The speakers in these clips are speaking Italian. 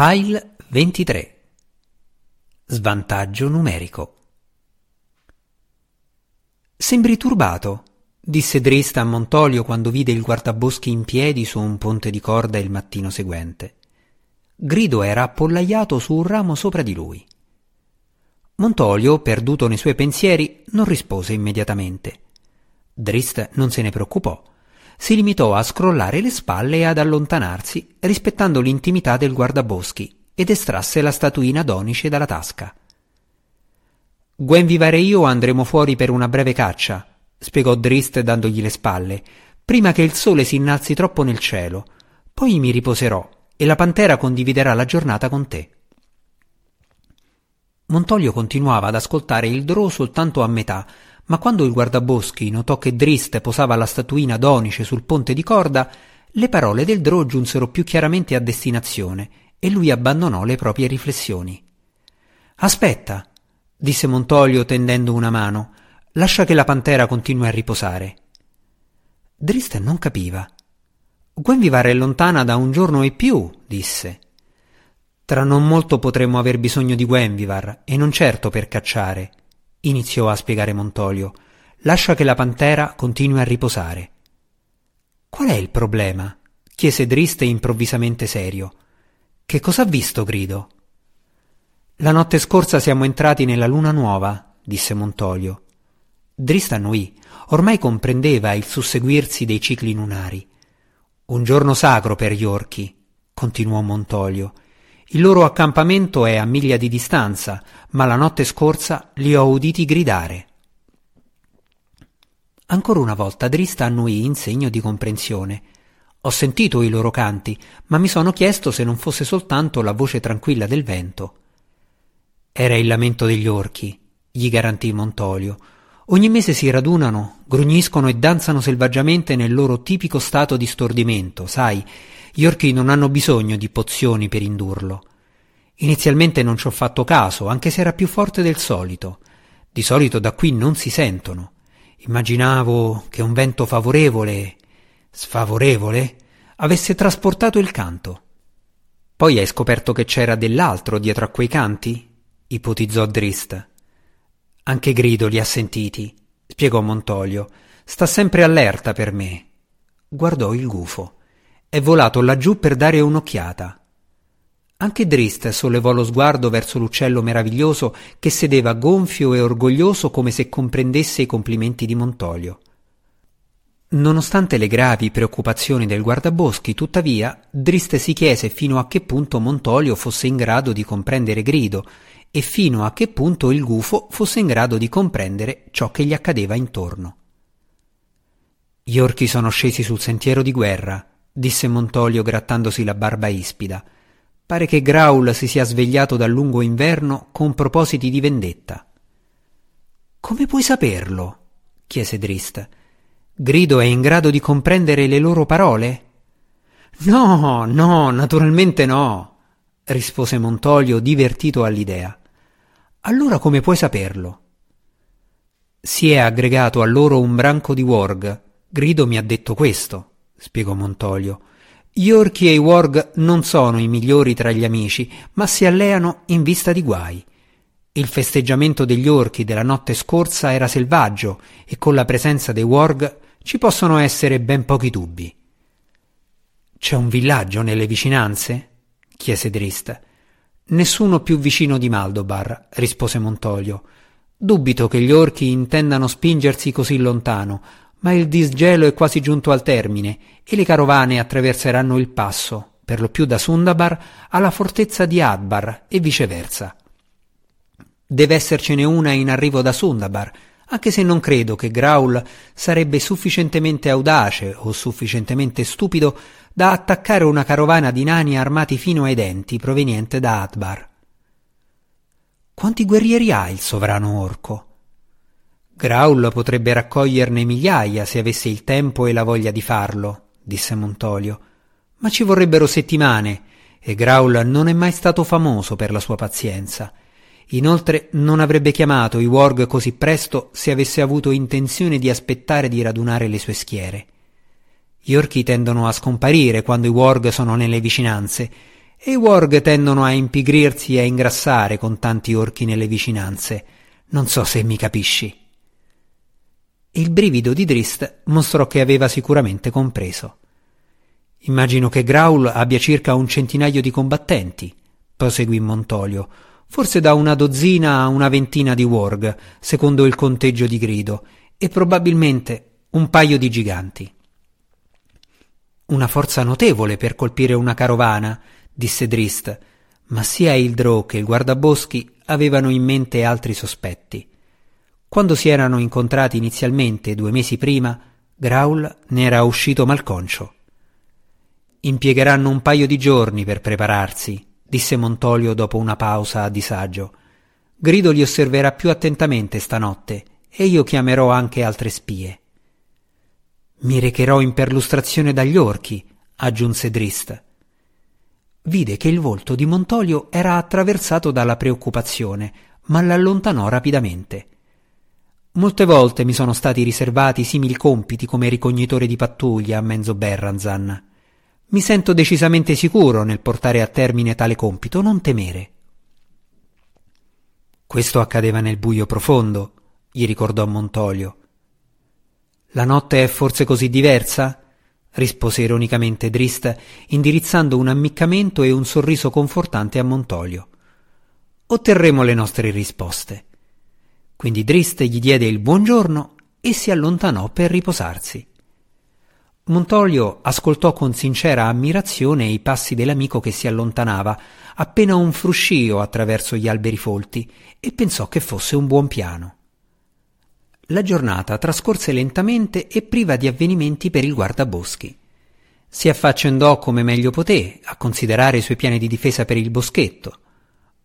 File 23 Svantaggio numerico Sembri turbato, disse Drista a Montolio quando vide il guardaboschi in piedi su un ponte di corda il mattino seguente. Grido era appollaiato su un ramo sopra di lui. Montolio, perduto nei suoi pensieri, non rispose immediatamente. Drist non se ne preoccupò si limitò a scrollare le spalle e ad allontanarsi, rispettando l'intimità del guardaboschi, ed estrasse la statuina d'onice dalla tasca. Gwenvivar e io andremo fuori per una breve caccia, spiegò Drist dandogli le spalle, prima che il sole si innalzi troppo nel cielo. Poi mi riposerò e la pantera condividerà la giornata con te. Montolio continuava ad ascoltare il drò soltanto a metà, ma quando il guardaboschi notò che Drist posava la statuina d'onice sul ponte di corda, le parole del Drò giunsero più chiaramente a destinazione e lui abbandonò le proprie riflessioni. Aspetta, disse Montolio tendendo una mano, lascia che la pantera continui a riposare. Drist non capiva. Gwenvivar è lontana da un giorno e più, disse. Tra non molto potremmo aver bisogno di Gwenvivar, e non certo per cacciare iniziò a spiegare Montolio. Lascia che la pantera continui a riposare. Qual è il problema? chiese Driste improvvisamente serio. Che cosa ha visto, Grido? La notte scorsa siamo entrati nella luna nuova, disse Montolio. Drista annuì. Ormai comprendeva il susseguirsi dei cicli lunari. Un giorno sacro per gli orchi, continuò Montolio, il loro accampamento è a miglia di distanza, ma la notte scorsa li ho uditi gridare. Ancora una volta Drista annuì in segno di comprensione. Ho sentito i loro canti, ma mi sono chiesto se non fosse soltanto la voce tranquilla del vento. Era il lamento degli orchi, gli garantì Montolio. Ogni mese si radunano, grugniscono e danzano selvaggiamente nel loro tipico stato di stordimento, sai, gli orchi non hanno bisogno di pozioni per indurlo. Inizialmente non ci ho fatto caso, anche se era più forte del solito. Di solito da qui non si sentono. Immaginavo che un vento favorevole, sfavorevole, avesse trasportato il canto. Poi hai scoperto che c'era dell'altro dietro a quei canti? ipotizzò Drist. Anche Grido li ha sentiti, spiegò Montolio. Sta sempre allerta per me. Guardò il gufo. È volato laggiù per dare un'occhiata. Anche Drist sollevò lo sguardo verso l'uccello meraviglioso che sedeva gonfio e orgoglioso come se comprendesse i complimenti di Montolio. Nonostante le gravi preoccupazioni del guardaboschi, tuttavia, Drist si chiese fino a che punto Montolio fosse in grado di comprendere Grido e fino a che punto il gufo fosse in grado di comprendere ciò che gli accadeva intorno. Gli orchi sono scesi sul sentiero di guerra, disse Montolio grattandosi la barba ispida. Pare che Graul si sia svegliato dal lungo inverno con propositi di vendetta. Come puoi saperlo? chiese Drist. Grido è in grado di comprendere le loro parole? No, no, naturalmente no, rispose Montolio divertito all'idea. Allora come puoi saperlo? Si è aggregato a loro un branco di Worg. Grido mi ha detto questo spiegò Montolio. Gli orchi e i warg non sono i migliori tra gli amici, ma si alleano in vista di guai. Il festeggiamento degli orchi della notte scorsa era selvaggio e con la presenza dei warg ci possono essere ben pochi dubbi. C'è un villaggio nelle vicinanze? Chiese Drist. Nessuno più vicino di Maldobar, rispose Montolio. Dubito che gli orchi intendano spingersi così lontano, ma il disgelo è quasi giunto al termine e le carovane attraverseranno il passo, per lo più da Sundabar alla fortezza di Adbar e viceversa. Deve essercene una in arrivo da Sundabar, anche se non credo che Graul sarebbe sufficientemente audace o sufficientemente stupido da attaccare una carovana di nani armati fino ai denti proveniente da Adbar. Quanti guerrieri ha il sovrano orco? Graul potrebbe raccoglierne migliaia se avesse il tempo e la voglia di farlo, disse Montolio. Ma ci vorrebbero settimane, e Graul non è mai stato famoso per la sua pazienza. Inoltre non avrebbe chiamato i Warg così presto se avesse avuto intenzione di aspettare di radunare le sue schiere. Gli orchi tendono a scomparire quando i Warg sono nelle vicinanze, e i warg tendono a impigrirsi e a ingrassare con tanti orchi nelle vicinanze. Non so se mi capisci. Il brivido di Drist mostrò che aveva sicuramente compreso. Immagino che Graul abbia circa un centinaio di combattenti, proseguì Montolio, forse da una dozzina a una ventina di warg, secondo il conteggio di grido, e probabilmente un paio di giganti. Una forza notevole per colpire una carovana, disse Drist, ma sia il Drow che il guardaboschi avevano in mente altri sospetti. Quando si erano incontrati inizialmente due mesi prima, Graul ne era uscito malconcio. Impiegheranno un paio di giorni per prepararsi, disse Montolio dopo una pausa a disagio. Grido li osserverà più attentamente stanotte e io chiamerò anche altre spie. Mi recherò in perlustrazione dagli orchi, aggiunse Drist. Vide che il volto di Montolio era attraversato dalla preoccupazione, ma l'allontanò rapidamente. Molte volte mi sono stati riservati simili compiti come ricognitore di pattuglia a Menzo Berranzan. Mi sento decisamente sicuro nel portare a termine tale compito, non temere. Questo accadeva nel buio profondo, gli ricordò Montolio. La notte è forse così diversa? rispose ironicamente Drist, indirizzando un ammiccamento e un sorriso confortante a Montolio. Otterremo le nostre risposte. Quindi Drist gli diede il buongiorno e si allontanò per riposarsi. Montolio ascoltò con sincera ammirazione i passi dell'amico che si allontanava, appena un fruscio attraverso gli alberi folti, e pensò che fosse un buon piano. La giornata trascorse lentamente e priva di avvenimenti per il guardaboschi. Si affaccendò come meglio poté a considerare i suoi piani di difesa per il boschetto.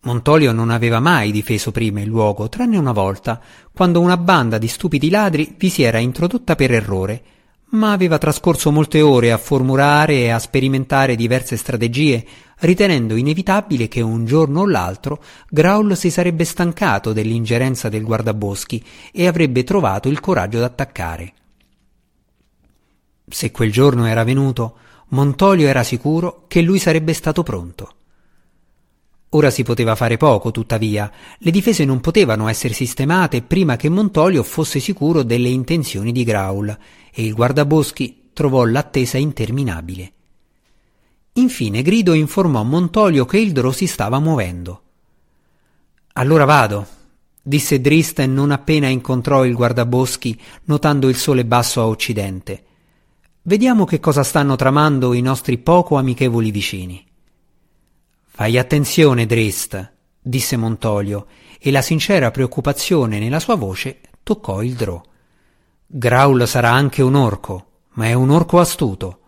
Montolio non aveva mai difeso prima il luogo, tranne una volta, quando una banda di stupidi ladri vi si era introdotta per errore, ma aveva trascorso molte ore a formulare e a sperimentare diverse strategie, ritenendo inevitabile che un giorno o l'altro Graul si sarebbe stancato dell'ingerenza del guardaboschi e avrebbe trovato il coraggio d'attaccare. Se quel giorno era venuto, Montolio era sicuro che lui sarebbe stato pronto. Ora si poteva fare poco, tuttavia. Le difese non potevano essere sistemate prima che Montolio fosse sicuro delle intenzioni di Graul, e il guardaboschi trovò l'attesa interminabile. Infine Grido informò Montolio che il Drò si stava muovendo. Allora vado, disse Dristen non appena incontrò il guardaboschi, notando il sole basso a occidente. Vediamo che cosa stanno tramando i nostri poco amichevoli vicini. Fai attenzione, Drist, disse Montolio, e la sincera preoccupazione nella sua voce toccò il Drò. Graul sarà anche un orco, ma è un orco astuto.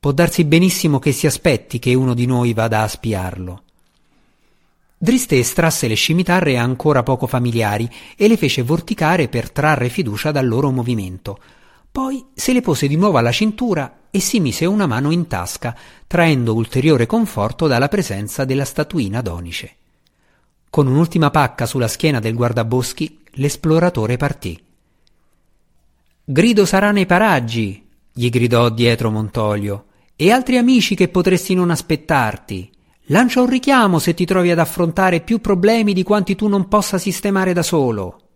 Può darsi benissimo che si aspetti che uno di noi vada a spiarlo. Driste estrasse le scimitarre ancora poco familiari e le fece vorticare per trarre fiducia dal loro movimento. Poi se le pose di nuovo alla cintura e si mise una mano in tasca, traendo ulteriore conforto dalla presenza della statuina d'onice. Con un'ultima pacca sulla schiena del guardaboschi, l'esploratore partì. Grido sarà nei paraggi, gli gridò dietro Montolio, e altri amici che potresti non aspettarti. Lancia un richiamo se ti trovi ad affrontare più problemi di quanti tu non possa sistemare da solo.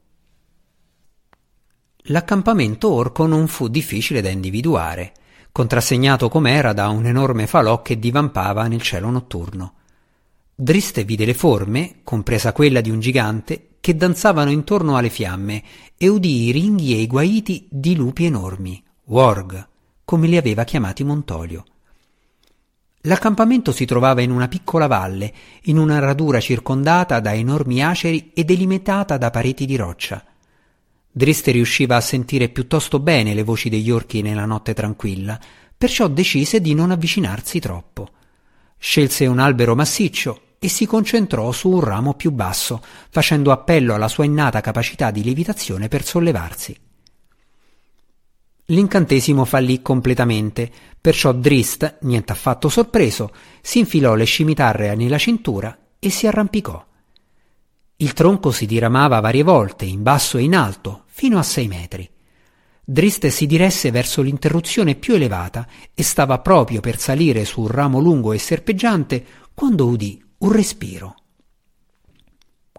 L'accampamento orco non fu difficile da individuare contrassegnato com'era da un enorme falò che divampava nel cielo notturno. Driste vide le forme, compresa quella di un gigante, che danzavano intorno alle fiamme e udì i ringhi e i guaiti di lupi enormi, warg, come li aveva chiamati Montolio. L'accampamento si trovava in una piccola valle, in una radura circondata da enormi aceri e delimitata da pareti di roccia. Driste riusciva a sentire piuttosto bene le voci degli orchi nella notte tranquilla, perciò decise di non avvicinarsi troppo. Scelse un albero massiccio e si concentrò su un ramo più basso, facendo appello alla sua innata capacità di levitazione per sollevarsi. L'incantesimo fallì completamente, perciò Drist, niente affatto sorpreso, si infilò le scimitarre nella cintura e si arrampicò. Il tronco si diramava varie volte, in basso e in alto, fino a sei metri. Driste si diresse verso l'interruzione più elevata e stava proprio per salire su un ramo lungo e serpeggiante quando udì un respiro.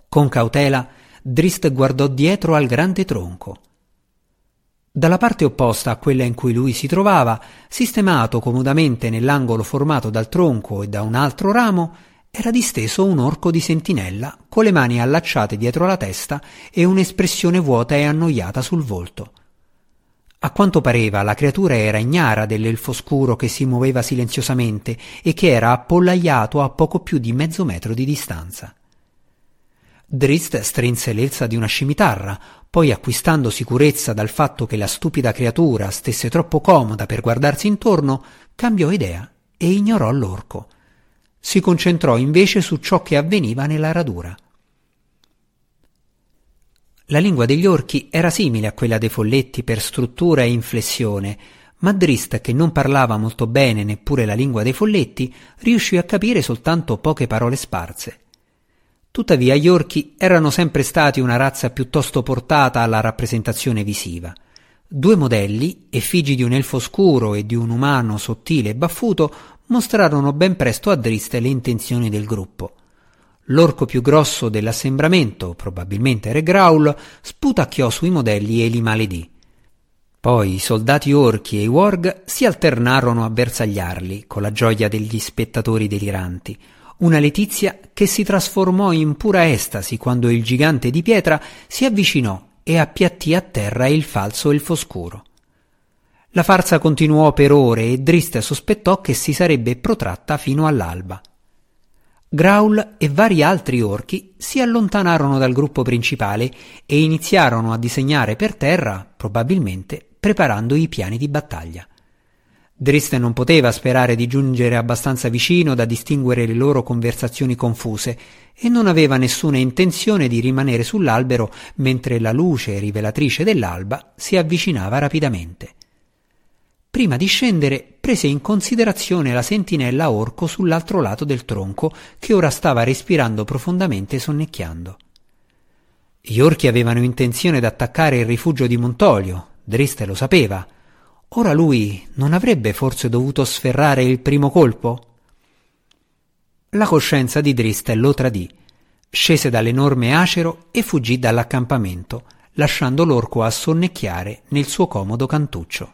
Con cautela, Drist guardò dietro al grande tronco. Dalla parte opposta a quella in cui lui si trovava, sistemato comodamente nell'angolo formato dal tronco e da un altro ramo, era disteso un orco di sentinella con le mani allacciate dietro la testa e un'espressione vuota e annoiata sul volto. A quanto pareva la creatura era ignara dell'elfo scuro che si muoveva silenziosamente e che era appollaiato a poco più di mezzo metro di distanza. Drist strinse l'elsa di una scimitarra, poi acquistando sicurezza dal fatto che la stupida creatura stesse troppo comoda per guardarsi intorno, cambiò idea e ignorò l'orco. Si concentrò invece su ciò che avveniva nella radura. La lingua degli orchi era simile a quella dei folletti per struttura e inflessione, ma Drist, che non parlava molto bene neppure la lingua dei folletti, riuscì a capire soltanto poche parole sparse. Tuttavia gli orchi erano sempre stati una razza piuttosto portata alla rappresentazione visiva. Due modelli, effigi di un elfo scuro e di un umano sottile e baffuto, mostrarono ben presto a Driste le intenzioni del gruppo. L'orco più grosso dell'assembramento, probabilmente Re Graul, sputacchiò sui modelli e li maledì. Poi i soldati orchi e i warg si alternarono a bersagliarli, con la gioia degli spettatori deliranti una letizia che si trasformò in pura estasi quando il gigante di pietra si avvicinò e appiattì a terra il falso elfo scuro. La farsa continuò per ore e Drist sospettò che si sarebbe protratta fino all'alba. Graul e vari altri orchi si allontanarono dal gruppo principale e iniziarono a disegnare per terra, probabilmente preparando i piani di battaglia. Drist non poteva sperare di giungere abbastanza vicino da distinguere le loro conversazioni confuse e non aveva nessuna intenzione di rimanere sull'albero mentre la luce rivelatrice dell'alba si avvicinava rapidamente. Prima di scendere prese in considerazione la sentinella orco sull'altro lato del tronco che ora stava respirando profondamente sonnecchiando. Gli orchi avevano intenzione d'attaccare il rifugio di Montolio, Drist lo sapeva, Ora lui non avrebbe forse dovuto sferrare il primo colpo? La coscienza di Dristel lo tradì. Scese dall'enorme acero e fuggì dall'accampamento, lasciando l'orco a sonnecchiare nel suo comodo cantuccio.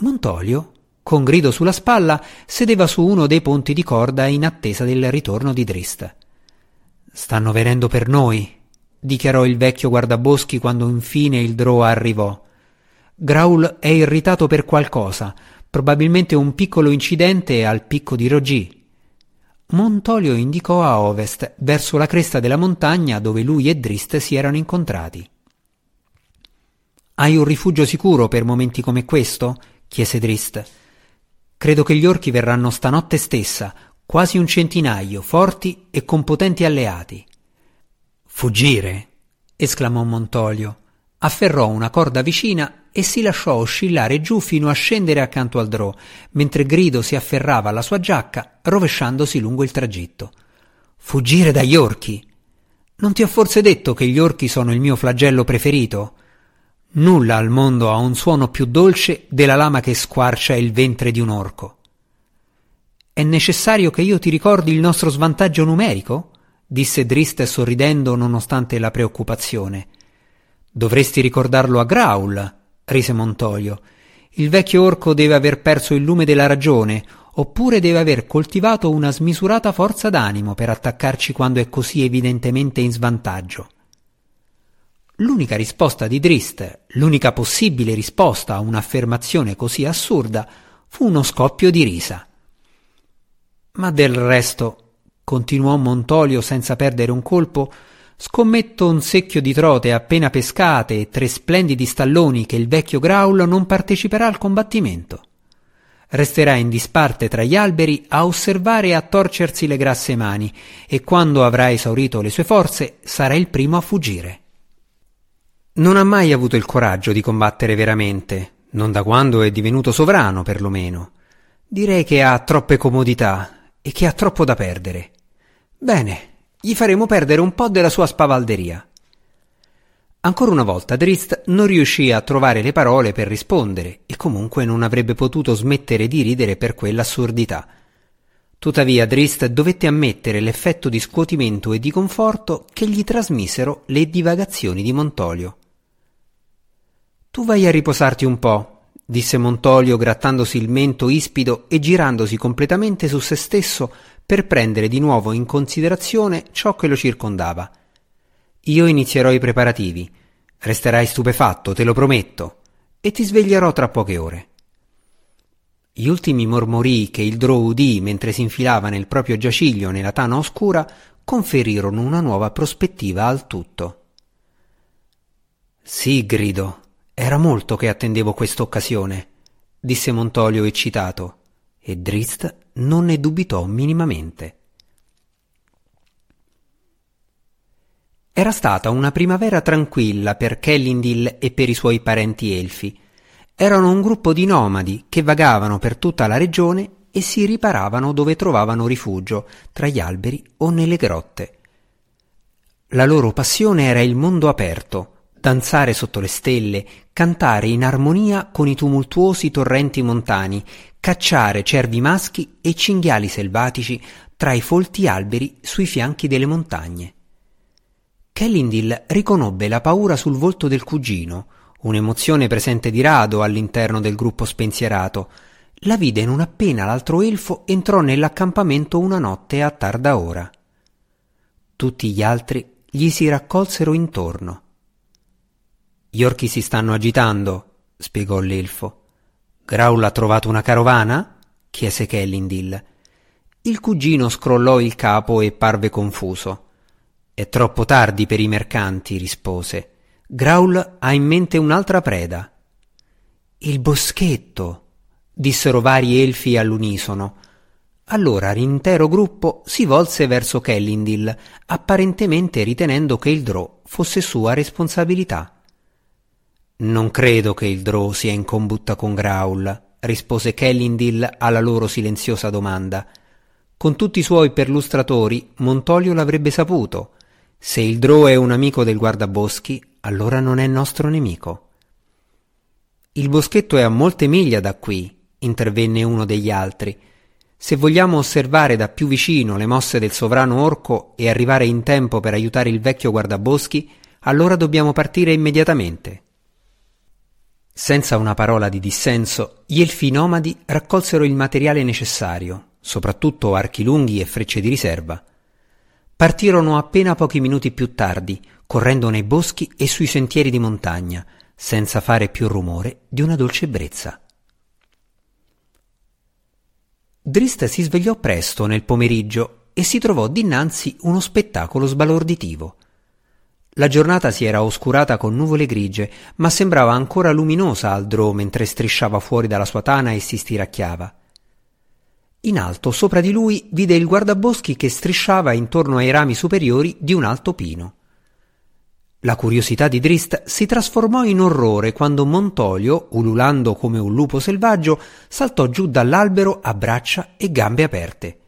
Montolio, con grido sulla spalla, sedeva su uno dei ponti di corda in attesa del ritorno di Drist. Stanno venendo per noi, dichiarò il vecchio guardaboschi quando infine il Droa arrivò. Graul è irritato per qualcosa, probabilmente un piccolo incidente al picco di Rogì. Montolio indicò a ovest, verso la cresta della montagna dove lui e Drist si erano incontrati. Hai un rifugio sicuro per momenti come questo? Chiese Drist. Credo che gli orchi verranno stanotte stessa, quasi un centinaio, forti e con potenti alleati. Fuggire? esclamò Montolio. Afferrò una corda vicina e si lasciò oscillare giù fino a scendere accanto al drò, mentre Grido si afferrava alla sua giacca, rovesciandosi lungo il tragitto. Fuggire dagli orchi! Non ti ho forse detto che gli orchi sono il mio flagello preferito? Nulla al mondo ha un suono più dolce della lama che squarcia il ventre di un orco. È necessario che io ti ricordi il nostro svantaggio numerico? disse Drist sorridendo nonostante la preoccupazione. Dovresti ricordarlo a Graul, rise Montolio. Il vecchio orco deve aver perso il lume della ragione, oppure deve aver coltivato una smisurata forza d'animo per attaccarci quando è così evidentemente in svantaggio. L'unica risposta di Drist, l'unica possibile risposta a un'affermazione così assurda, fu uno scoppio di risa. Ma del resto, continuò Montolio senza perdere un colpo, Scommetto un secchio di trote appena pescate e tre splendidi stalloni che il vecchio Graul non parteciperà al combattimento. Resterà in disparte tra gli alberi a osservare e a torcersi le grasse mani e quando avrà esaurito le sue forze sarà il primo a fuggire. Non ha mai avuto il coraggio di combattere veramente, non da quando è divenuto sovrano perlomeno. Direi che ha troppe comodità e che ha troppo da perdere. Bene, gli faremo perdere un po' della sua spavalderia. Ancora una volta Drist non riuscì a trovare le parole per rispondere e comunque non avrebbe potuto smettere di ridere per quell'assurdità. Tuttavia Drist dovette ammettere l'effetto di scuotimento e di conforto che gli trasmisero le divagazioni di Montolio. Tu vai a riposarti un po', disse Montolio grattandosi il mento ispido e girandosi completamente su se stesso per prendere di nuovo in considerazione ciò che lo circondava. Io inizierò i preparativi. Resterai stupefatto, te lo prometto, e ti sveglierò tra poche ore. Gli ultimi mormorii che il Drow udì mentre si infilava nel proprio giaciglio nella tana oscura conferirono una nuova prospettiva al tutto. Sì, grido, era molto che attendevo questa occasione, disse Montolio eccitato, e Drist non ne dubitò minimamente. Era stata una primavera tranquilla per Kellindil e per i suoi parenti elfi, erano un gruppo di nomadi che vagavano per tutta la regione e si riparavano dove trovavano rifugio, tra gli alberi o nelle grotte. La loro passione era il mondo aperto, danzare sotto le stelle, cantare in armonia con i tumultuosi torrenti montani, cacciare cervi maschi e cinghiali selvatici tra i folti alberi sui fianchi delle montagne. Kellindil riconobbe la paura sul volto del cugino, un'emozione presente di rado all'interno del gruppo spensierato, la vide non appena l'altro elfo entrò nell'accampamento una notte a tarda ora. Tutti gli altri gli si raccolsero intorno. Gli orchi si stanno agitando, spiegò l'elfo. Graul ha trovato una carovana? chiese Kellindil. Il cugino scrollò il capo e parve confuso. È troppo tardi per i mercanti, rispose. Graul ha in mente un'altra preda. Il boschetto, dissero vari elfi all'unisono. Allora l'intero gruppo si volse verso Kellindil, apparentemente ritenendo che il Drò fosse sua responsabilità. Non credo che il Drò sia in combutta con Graul, rispose Kellindil alla loro silenziosa domanda. Con tutti i suoi perlustratori, Montolio l'avrebbe saputo. Se il Drò è un amico del guardaboschi, allora non è nostro nemico. Il boschetto è a molte miglia da qui, intervenne uno degli altri. Se vogliamo osservare da più vicino le mosse del sovrano orco e arrivare in tempo per aiutare il vecchio guardaboschi, allora dobbiamo partire immediatamente. Senza una parola di dissenso, gli elfi nomadi raccolsero il materiale necessario, soprattutto archi lunghi e frecce di riserva. Partirono appena pochi minuti più tardi, correndo nei boschi e sui sentieri di montagna, senza fare più rumore di una dolce brezza. Drist si svegliò presto nel pomeriggio e si trovò dinanzi uno spettacolo sbalorditivo. La giornata si era oscurata con nuvole grigie, ma sembrava ancora luminosa al drò mentre strisciava fuori dalla sua tana e si stiracchiava. In alto, sopra di lui, vide il guardaboschi che strisciava intorno ai rami superiori di un alto pino. La curiosità di Drist si trasformò in orrore quando Montolio, ululando come un lupo selvaggio, saltò giù dall'albero a braccia e gambe aperte.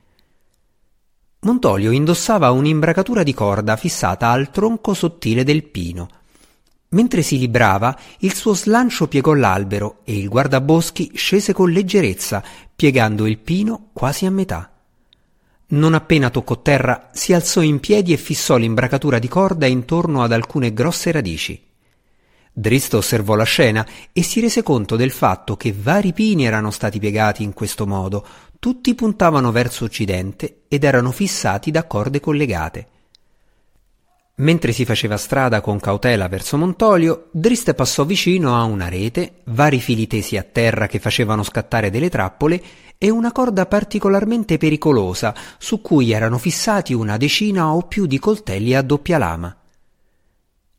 Montolio indossava un'imbracatura di corda fissata al tronco sottile del pino. Mentre si librava, il suo slancio piegò l'albero e il guardaboschi scese con leggerezza, piegando il pino quasi a metà. Non appena toccò terra, si alzò in piedi e fissò l'imbracatura di corda intorno ad alcune grosse radici. Drist osservò la scena e si rese conto del fatto che vari pini erano stati piegati in questo modo, tutti puntavano verso occidente ed erano fissati da corde collegate. Mentre si faceva strada con cautela verso Montolio, Drist passò vicino a una rete, vari fili tesi a terra che facevano scattare delle trappole e una corda particolarmente pericolosa su cui erano fissati una decina o più di coltelli a doppia lama.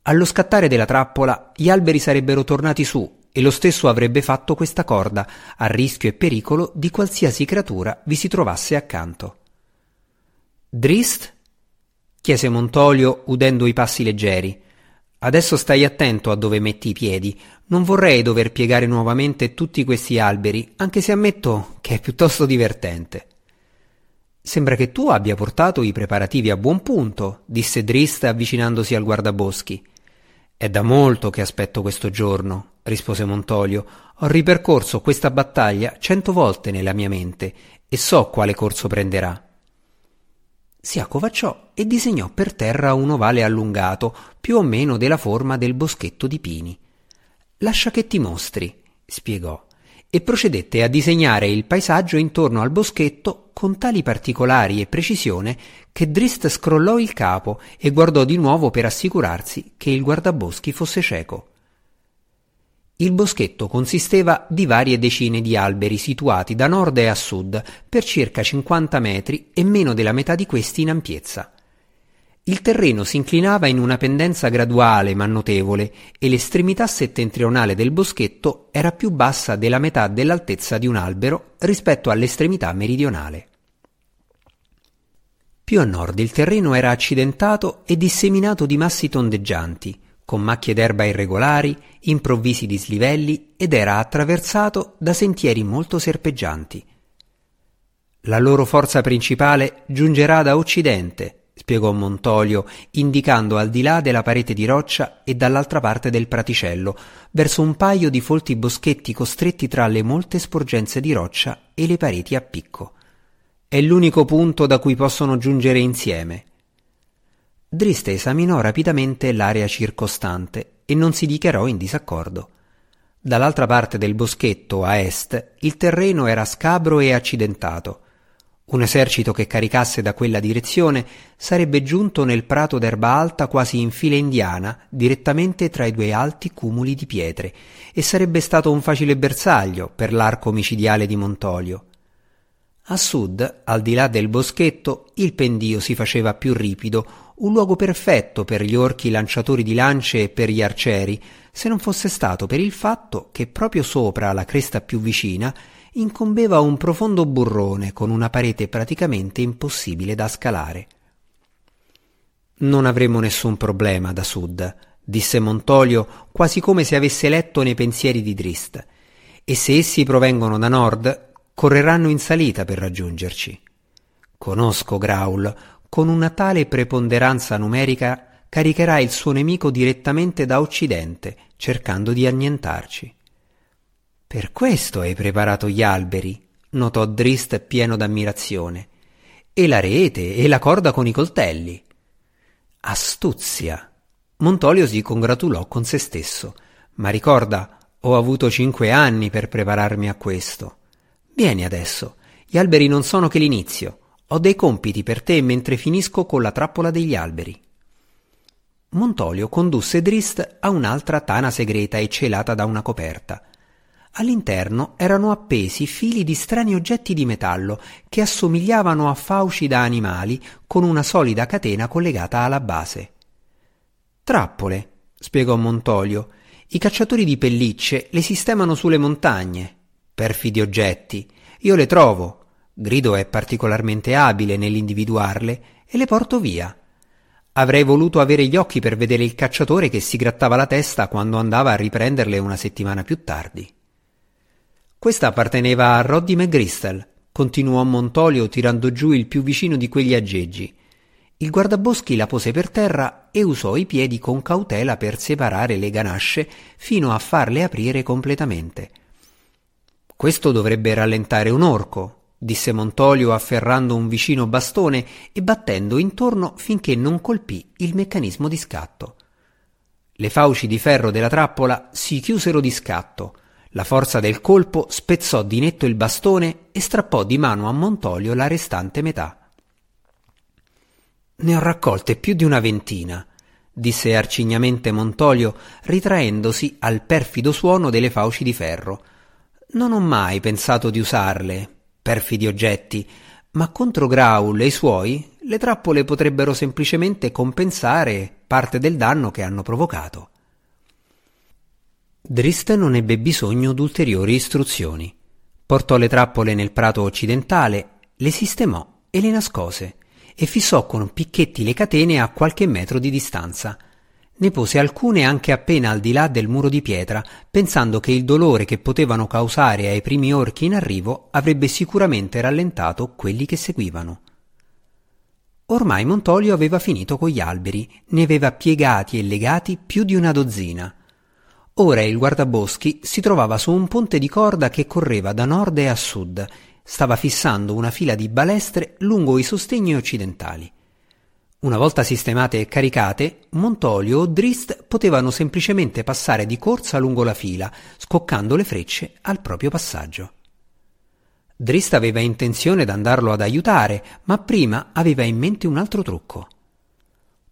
Allo scattare della trappola gli alberi sarebbero tornati su e lo stesso avrebbe fatto questa corda, a rischio e pericolo di qualsiasi creatura vi si trovasse accanto. Drist chiese Montolio udendo i passi leggeri. Adesso stai attento a dove metti i piedi. Non vorrei dover piegare nuovamente tutti questi alberi, anche se ammetto che è piuttosto divertente. Sembra che tu abbia portato i preparativi a buon punto, disse Drist avvicinandosi al guardaboschi. È da molto che aspetto questo giorno, rispose Montolio. Ho ripercorso questa battaglia cento volte nella mia mente e so quale corso prenderà. Si accovacciò e disegnò per terra un ovale allungato, più o meno della forma del boschetto di pini. Lascia che ti mostri, spiegò e procedette a disegnare il paesaggio intorno al boschetto con tali particolari e precisione che Drist scrollò il capo e guardò di nuovo per assicurarsi che il guardaboschi fosse cieco. Il boschetto consisteva di varie decine di alberi situati da nord e a sud per circa 50 metri e meno della metà di questi in ampiezza. Il terreno si inclinava in una pendenza graduale ma notevole e l'estremità settentrionale del boschetto era più bassa della metà dell'altezza di un albero rispetto all'estremità meridionale. Più a nord il terreno era accidentato e disseminato di massi tondeggianti, con macchie d'erba irregolari, improvvisi dislivelli ed era attraversato da sentieri molto serpeggianti. La loro forza principale giungerà da occidente, spiegò Montolio, indicando al di là della parete di roccia e dall'altra parte del praticello, verso un paio di folti boschetti costretti tra le molte sporgenze di roccia e le pareti a picco. È l'unico punto da cui possono giungere insieme. Driste esaminò rapidamente l'area circostante e non si dichiarò in disaccordo. Dall'altra parte del boschetto, a est, il terreno era scabro e accidentato. Un esercito che caricasse da quella direzione sarebbe giunto nel prato d'erba alta quasi in fila indiana, direttamente tra i due alti cumuli di pietre, e sarebbe stato un facile bersaglio per l'arco micidiale di Montolio. A sud, al di là del boschetto, il pendio si faceva più ripido, un luogo perfetto per gli orchi lanciatori di lance e per gli arcieri, se non fosse stato per il fatto che proprio sopra la cresta più vicina incombeva un profondo burrone con una parete praticamente impossibile da scalare. Non avremo nessun problema da sud, disse Montolio, quasi come se avesse letto nei pensieri di Drist, e se essi provengono da nord, correranno in salita per raggiungerci. Conosco Graul, con una tale preponderanza numerica caricherà il suo nemico direttamente da occidente, cercando di annientarci. Per questo hai preparato gli alberi, notò Drist pieno d'ammirazione. E la rete e la corda con i coltelli. Astuzia. Montolio si congratulò con se stesso. Ma ricorda, ho avuto cinque anni per prepararmi a questo. Vieni adesso. Gli alberi non sono che l'inizio. Ho dei compiti per te mentre finisco con la trappola degli alberi. Montolio condusse Drist a un'altra tana segreta e celata da una coperta. All'interno erano appesi fili di strani oggetti di metallo che assomigliavano a fauci da animali con una solida catena collegata alla base. Trappole, spiegò Montolio. I cacciatori di pellicce le sistemano sulle montagne. Perfidi oggetti. Io le trovo. Grido è particolarmente abile nell'individuarle e le porto via. Avrei voluto avere gli occhi per vedere il cacciatore che si grattava la testa quando andava a riprenderle una settimana più tardi. Questa apparteneva a Roddy McGristel, continuò Montolio tirando giù il più vicino di quegli aggeggi. Il guardaboschi la pose per terra e usò i piedi con cautela per separare le ganasce fino a farle aprire completamente. Questo dovrebbe rallentare un orco, disse Montolio afferrando un vicino bastone e battendo intorno finché non colpì il meccanismo di scatto. Le fauci di ferro della trappola si chiusero di scatto la forza del colpo spezzò di netto il bastone e strappò di mano a Montolio la restante metà. Ne ho raccolte più di una ventina, disse arcignamente Montolio, ritraendosi al perfido suono delle fauci di ferro. Non ho mai pensato di usarle, perfidi oggetti, ma contro Graul e i suoi le trappole potrebbero semplicemente compensare parte del danno che hanno provocato. Drist non ebbe bisogno d'ulteriori istruzioni. Portò le trappole nel prato occidentale, le sistemò e le nascose, e fissò con picchetti le catene a qualche metro di distanza. Ne pose alcune anche appena al di là del muro di pietra, pensando che il dolore che potevano causare ai primi orchi in arrivo avrebbe sicuramente rallentato quelli che seguivano. Ormai Montolio aveva finito con gli alberi, ne aveva piegati e legati più di una dozzina. Ora il guardaboschi si trovava su un ponte di corda che correva da nord e a sud, stava fissando una fila di balestre lungo i sostegni occidentali. Una volta sistemate e caricate, Montolio o Drist potevano semplicemente passare di corsa lungo la fila, scoccando le frecce al proprio passaggio. Drist aveva intenzione d'andarlo ad aiutare, ma prima aveva in mente un altro trucco.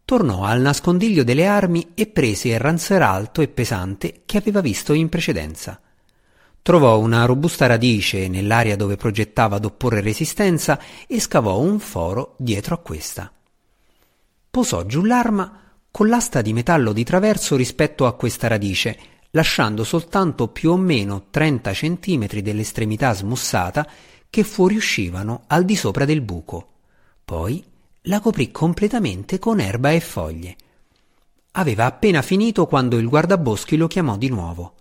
Tornò al nascondiglio delle armi e prese il ranzer alto e pesante che aveva visto in precedenza. Trovò una robusta radice nell'area dove progettava d'opporre resistenza e scavò un foro dietro a questa. Posò giù l'arma con l'asta di metallo di traverso rispetto a questa radice lasciando soltanto più o meno 30 centimetri dell'estremità smussata che fuoriuscivano al di sopra del buco. Poi la coprì completamente con erba e foglie. Aveva appena finito quando il guardaboschi lo chiamò di nuovo.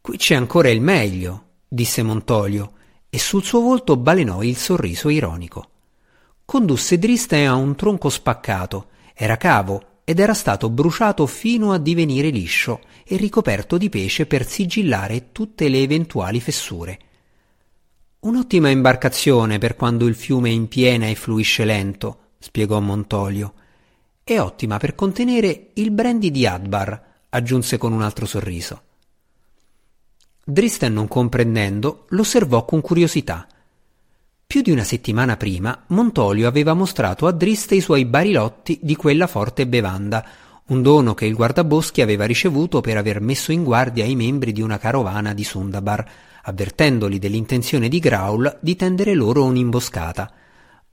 Qui c'è ancora il meglio, disse Montolio, e sul suo volto balenò il sorriso ironico. Condusse Driste a un tronco spaccato, era cavo ed era stato bruciato fino a divenire liscio e ricoperto di pesce per sigillare tutte le eventuali fessure. Un'ottima imbarcazione per quando il fiume è in piena e fluisce lento, spiegò Montolio. E ottima per contenere il brandy di Adbar, aggiunse con un altro sorriso. Dristen, non comprendendo, l'osservò con curiosità. Più di una settimana prima, Montolio aveva mostrato a Driste i suoi barilotti di quella forte bevanda, un dono che il guardaboschi aveva ricevuto per aver messo in guardia i membri di una carovana di Sundabar, avvertendoli dell'intenzione di Graul di tendere loro un'imboscata.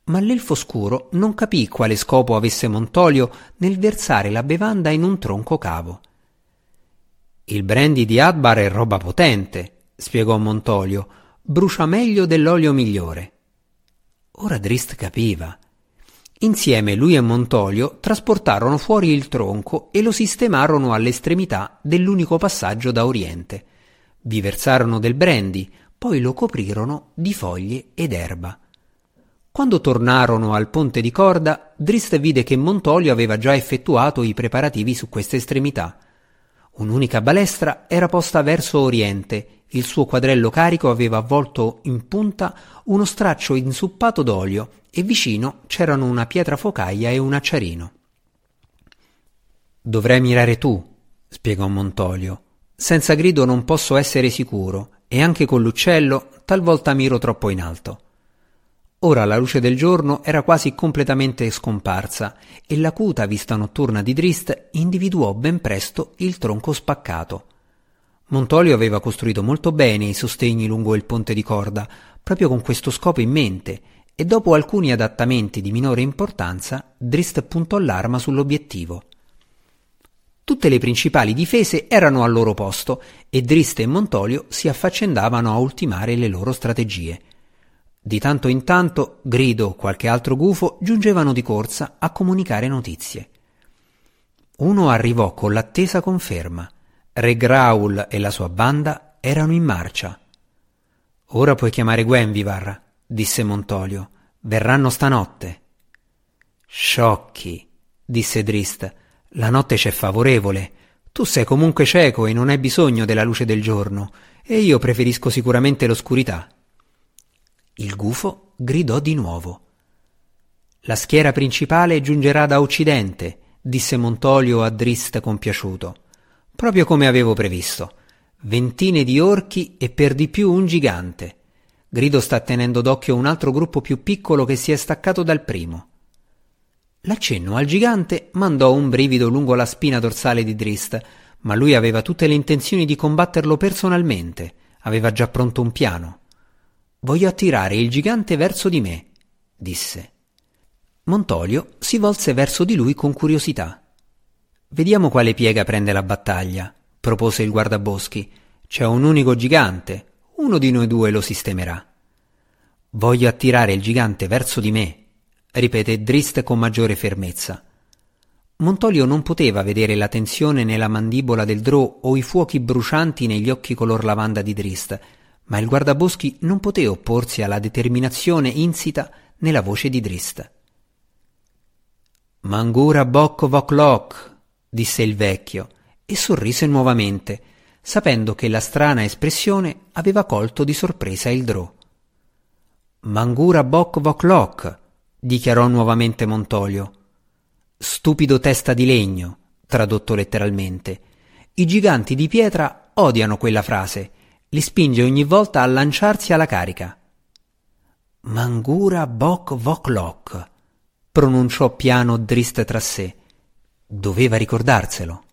Ma l'elfo scuro non capì quale scopo avesse Montolio nel versare la bevanda in un tronco cavo. Il brandy di Adbar è roba potente, spiegò Montolio, brucia meglio dell'olio migliore. Ora Drist capiva. Insieme lui e Montolio trasportarono fuori il tronco e lo sistemarono all'estremità dell'unico passaggio da oriente. Vi versarono del brandy, poi lo coprirono di foglie ed erba. Quando tornarono al ponte di corda, Drist vide che Montolio aveva già effettuato i preparativi su questa estremità. Un'unica balestra era posta verso oriente il suo quadrello carico aveva avvolto in punta uno straccio insuppato d'olio e vicino c'erano una pietra focaia e un acciarino. Dovrei mirare tu, spiegò Montolio. Senza grido non posso essere sicuro e anche con l'uccello talvolta miro troppo in alto. Ora la luce del giorno era quasi completamente scomparsa e l'acuta vista notturna di Drist individuò ben presto il tronco spaccato. Montolio aveva costruito molto bene i sostegni lungo il ponte di corda, proprio con questo scopo in mente, e dopo alcuni adattamenti di minore importanza, Drist puntò l'arma sull'obiettivo. Tutte le principali difese erano al loro posto e Drist e Montolio si affaccendavano a ultimare le loro strategie. Di tanto in tanto, Grido o qualche altro gufo giungevano di corsa a comunicare notizie. Uno arrivò con l'attesa conferma. Re Graul e la sua banda erano in marcia. Ora puoi chiamare Gwenvivar, disse Montolio. Verranno stanotte. Sciocchi, disse Drist. La notte c'è favorevole. Tu sei comunque cieco e non hai bisogno della luce del giorno, e io preferisco sicuramente l'oscurità. Il gufo gridò di nuovo. La schiera principale giungerà da occidente, disse Montolio a Drist compiaciuto proprio come avevo previsto. Ventine di orchi e per di più un gigante. Grido sta tenendo d'occhio un altro gruppo più piccolo che si è staccato dal primo. L'accenno al gigante mandò un brivido lungo la spina dorsale di Drist, ma lui aveva tutte le intenzioni di combatterlo personalmente, aveva già pronto un piano. Voglio attirare il gigante verso di me, disse. Montolio si volse verso di lui con curiosità. Vediamo quale piega prende la battaglia, propose il guardaboschi. C'è un unico gigante, uno di noi due lo sistemerà. Voglio attirare il gigante verso di me, ripete Drist con maggiore fermezza. Montolio non poteva vedere la tensione nella mandibola del Drò o i fuochi brucianti negli occhi color lavanda di Drist, ma il guardaboschi non poté opporsi alla determinazione insita nella voce di Drist. Mangura boc voc loc, disse il vecchio, e sorrise nuovamente, sapendo che la strana espressione aveva colto di sorpresa il drò. Mangura boc voc loc, dichiarò nuovamente Montolio. Stupido testa di legno, tradotto letteralmente. I giganti di pietra odiano quella frase, li spinge ogni volta a lanciarsi alla carica. Mangura boc voc loc, pronunciò piano Drist tra sé. Doveva ricordarselo.